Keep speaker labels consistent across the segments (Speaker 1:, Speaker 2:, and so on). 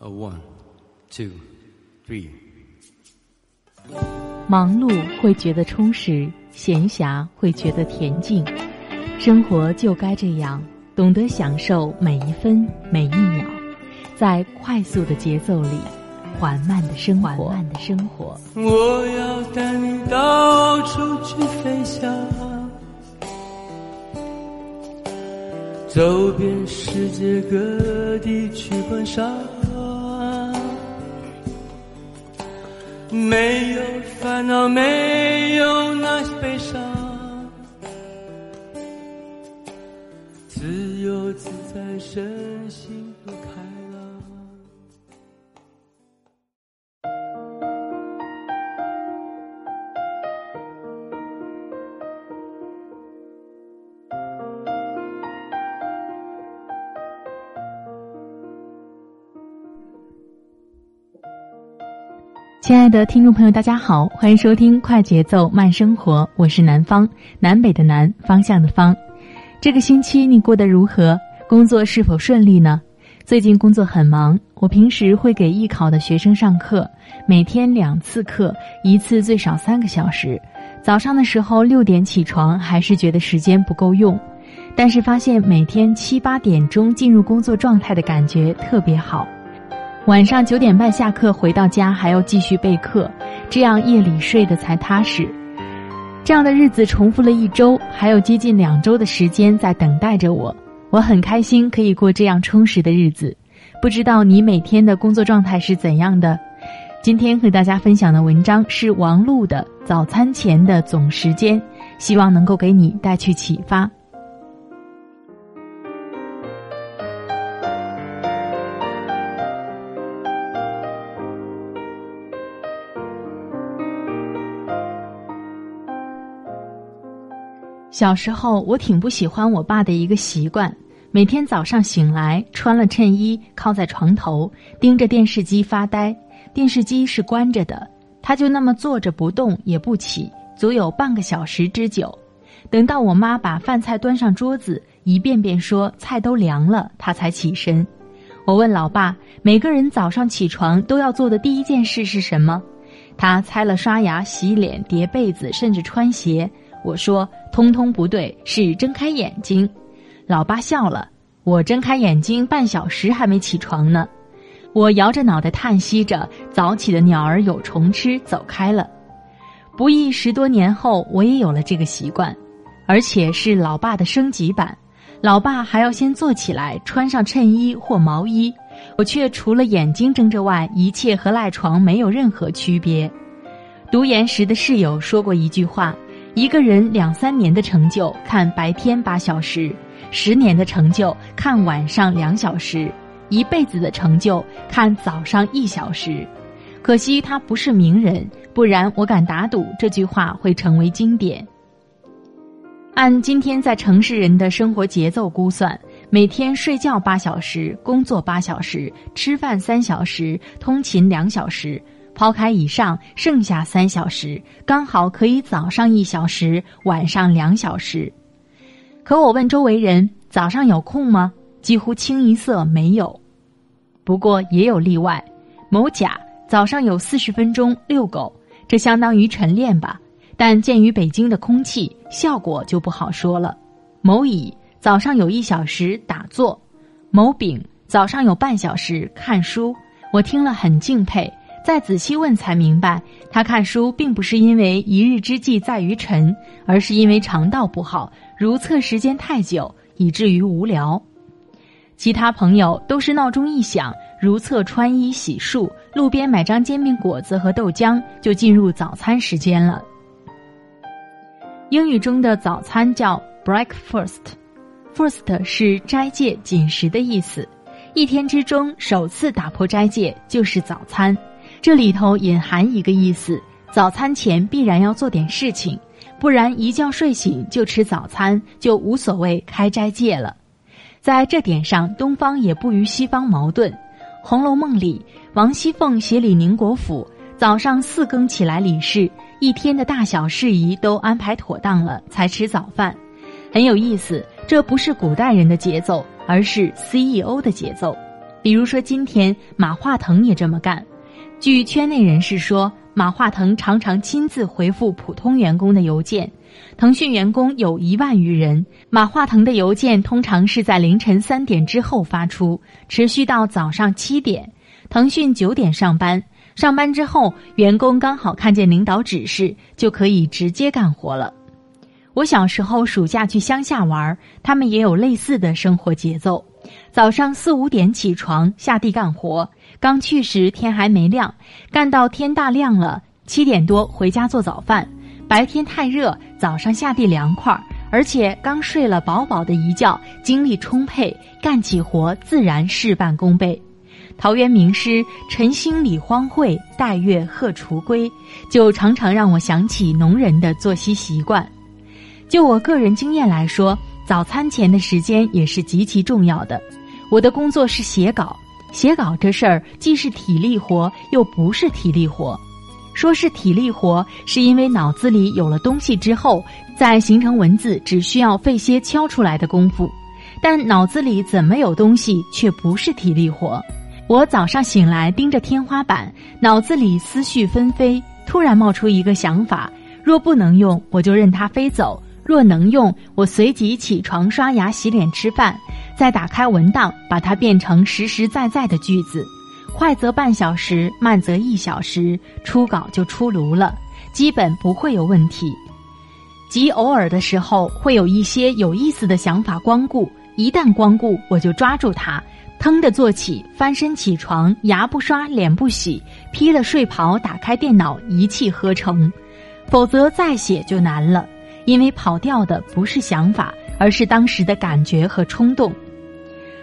Speaker 1: A one, two, three.
Speaker 2: 忙碌会觉得充实，闲暇会觉得恬静，生活就该这样，懂得享受每一分每一秒，在快速的节奏里，缓慢的生活。缓慢的生活。
Speaker 1: 我要带你到处去飞翔，走遍世界各地去观赏。没有烦恼，没
Speaker 2: 亲爱的听众朋友，大家好，欢迎收听快节奏慢生活，我是南方南北的南方向的方。这个星期你过得如何？工作是否顺利呢？最近工作很忙，我平时会给艺考的学生上课，每天两次课，一次最少三个小时。早上的时候六点起床，还是觉得时间不够用，但是发现每天七八点钟进入工作状态的感觉特别好。晚上九点半下课回到家还要继续备课，这样夜里睡得才踏实。这样的日子重复了一周，还有接近两周的时间在等待着我。我很开心可以过这样充实的日子。不知道你每天的工作状态是怎样的？今天和大家分享的文章是王璐的《早餐前的总时间》，希望能够给你带去启发。小时候，我挺不喜欢我爸的一个习惯，每天早上醒来，穿了衬衣，靠在床头，盯着电视机发呆。电视机是关着的，他就那么坐着不动也不起，足有半个小时之久。等到我妈把饭菜端上桌子，一遍遍说菜都凉了，他才起身。我问老爸，每个人早上起床都要做的第一件事是什么？他猜了刷牙、洗脸、叠被子，甚至穿鞋。我说：“通通不对，是睁开眼睛。”老爸笑了。我睁开眼睛半小时还没起床呢。我摇着脑袋叹息着：“早起的鸟儿有虫吃。”走开了。不易十多年后，我也有了这个习惯，而且是老爸的升级版。老爸还要先坐起来，穿上衬衣或毛衣，我却除了眼睛睁着外，一切和赖床没有任何区别。读研时的室友说过一句话。一个人两三年的成就看白天八小时，十年的成就看晚上两小时，一辈子的成就看早上一小时。可惜他不是名人，不然我敢打赌这句话会成为经典。按今天在城市人的生活节奏估算，每天睡觉八小时，工作八小时，吃饭三小时，通勤两小时。抛开以上，剩下三小时刚好可以早上一小时，晚上两小时。可我问周围人，早上有空吗？几乎清一色没有。不过也有例外，某甲早上有四十分钟遛狗，这相当于晨练吧。但鉴于北京的空气，效果就不好说了。某乙早上有一小时打坐，某丙早上有半小时看书。我听了很敬佩。再仔细问才明白，他看书并不是因为一日之计在于晨，而是因为肠道不好，如厕时间太久，以至于无聊。其他朋友都是闹钟一响，如厕、穿衣、洗漱，路边买张煎饼果子和豆浆，就进入早餐时间了。英语中的早餐叫 breakfast，first 是斋戒紧食的意思，一天之中首次打破斋戒就是早餐。这里头隐含一个意思：早餐前必然要做点事情，不然一觉睡醒就吃早餐，就无所谓开斋戒了。在这点上，东方也不与西方矛盾。《红楼梦》里，王熙凤协理宁国府，早上四更起来理事，一天的大小事宜都安排妥当了，才吃早饭，很有意思。这不是古代人的节奏，而是 CEO 的节奏。比如说，今天马化腾也这么干。据圈内人士说，马化腾常常亲自回复普通员工的邮件。腾讯员工有一万余人，马化腾的邮件通常是在凌晨三点之后发出，持续到早上七点。腾讯九点上班，上班之后，员工刚好看见领导指示，就可以直接干活了。我小时候暑假去乡下玩，他们也有类似的生活节奏。早上四五点起床下地干活，刚去时天还没亮，干到天大亮了，七点多回家做早饭。白天太热，早上下地凉快，而且刚睡了饱饱的一觉，精力充沛，干起活自然事半功倍。陶渊明诗“晨兴理荒秽，带月荷锄归”，就常常让我想起农人的作息习惯。就我个人经验来说，早餐前的时间也是极其重要的。我的工作是写稿，写稿这事儿既是体力活，又不是体力活。说是体力活，是因为脑子里有了东西之后，再形成文字只需要费些敲出来的功夫。但脑子里怎么有东西，却不是体力活。我早上醒来盯着天花板，脑子里思绪纷飞，突然冒出一个想法：若不能用，我就任它飞走；若能用，我随即起床刷牙洗脸吃饭，再打开文档，把它变成实实在在的句子。快则半小时，慢则一小时，初稿就出炉了，基本不会有问题。极偶尔的时候，会有一些有意思的想法光顾，一旦光顾，我就抓住它，腾地坐起，翻身起床，牙不刷，脸不洗，披了睡袍，打开电脑，一气呵成。否则再写就难了，因为跑掉的不是想法，而是当时的感觉和冲动。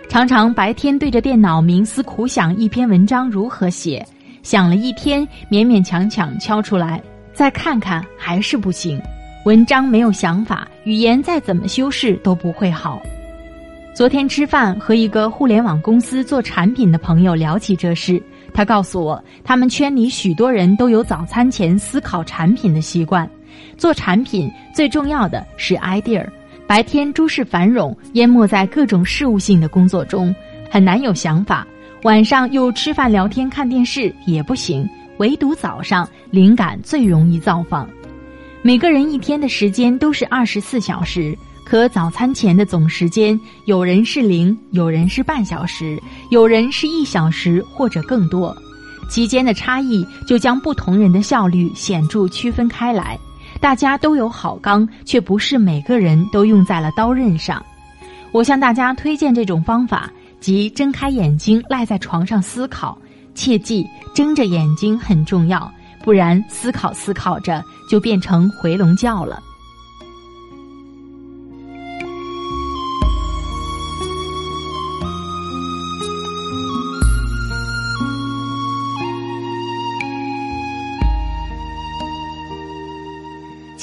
Speaker 2: 常常白天对着电脑冥思苦想一篇文章如何写，想了一天，勉勉强强敲出来，再看看还是不行。文章没有想法，语言再怎么修饰都不会好。昨天吃饭和一个互联网公司做产品的朋友聊起这事，他告诉我，他们圈里许多人都有早餐前思考产品的习惯。做产品最重要的是 idea。白天诸事繁冗，淹没在各种事务性的工作中，很难有想法。晚上又吃饭、聊天、看电视也不行，唯独早上灵感最容易造访。每个人一天的时间都是二十四小时，可早餐前的总时间，有人是零，有人是半小时，有人是一小时或者更多，期间的差异就将不同人的效率显著区分开来。大家都有好钢，却不是每个人都用在了刀刃上。我向大家推荐这种方法，即睁开眼睛赖在床上思考。切记，睁着眼睛很重要，不然思考思考着就变成回笼觉了。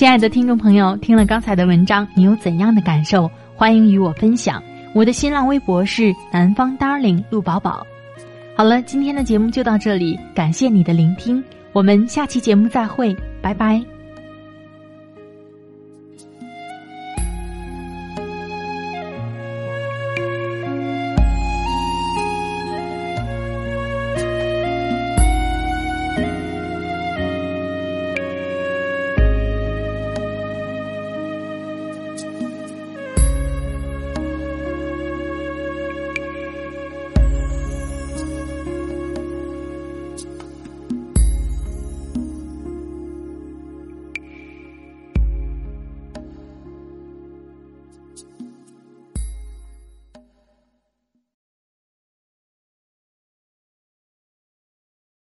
Speaker 2: 亲爱的听众朋友，听了刚才的文章，你有怎样的感受？欢迎与我分享。我的新浪微博是南方 Darling 陆宝宝。好了，今天的节目就到这里，感谢你的聆听，我们下期节目再会，拜拜。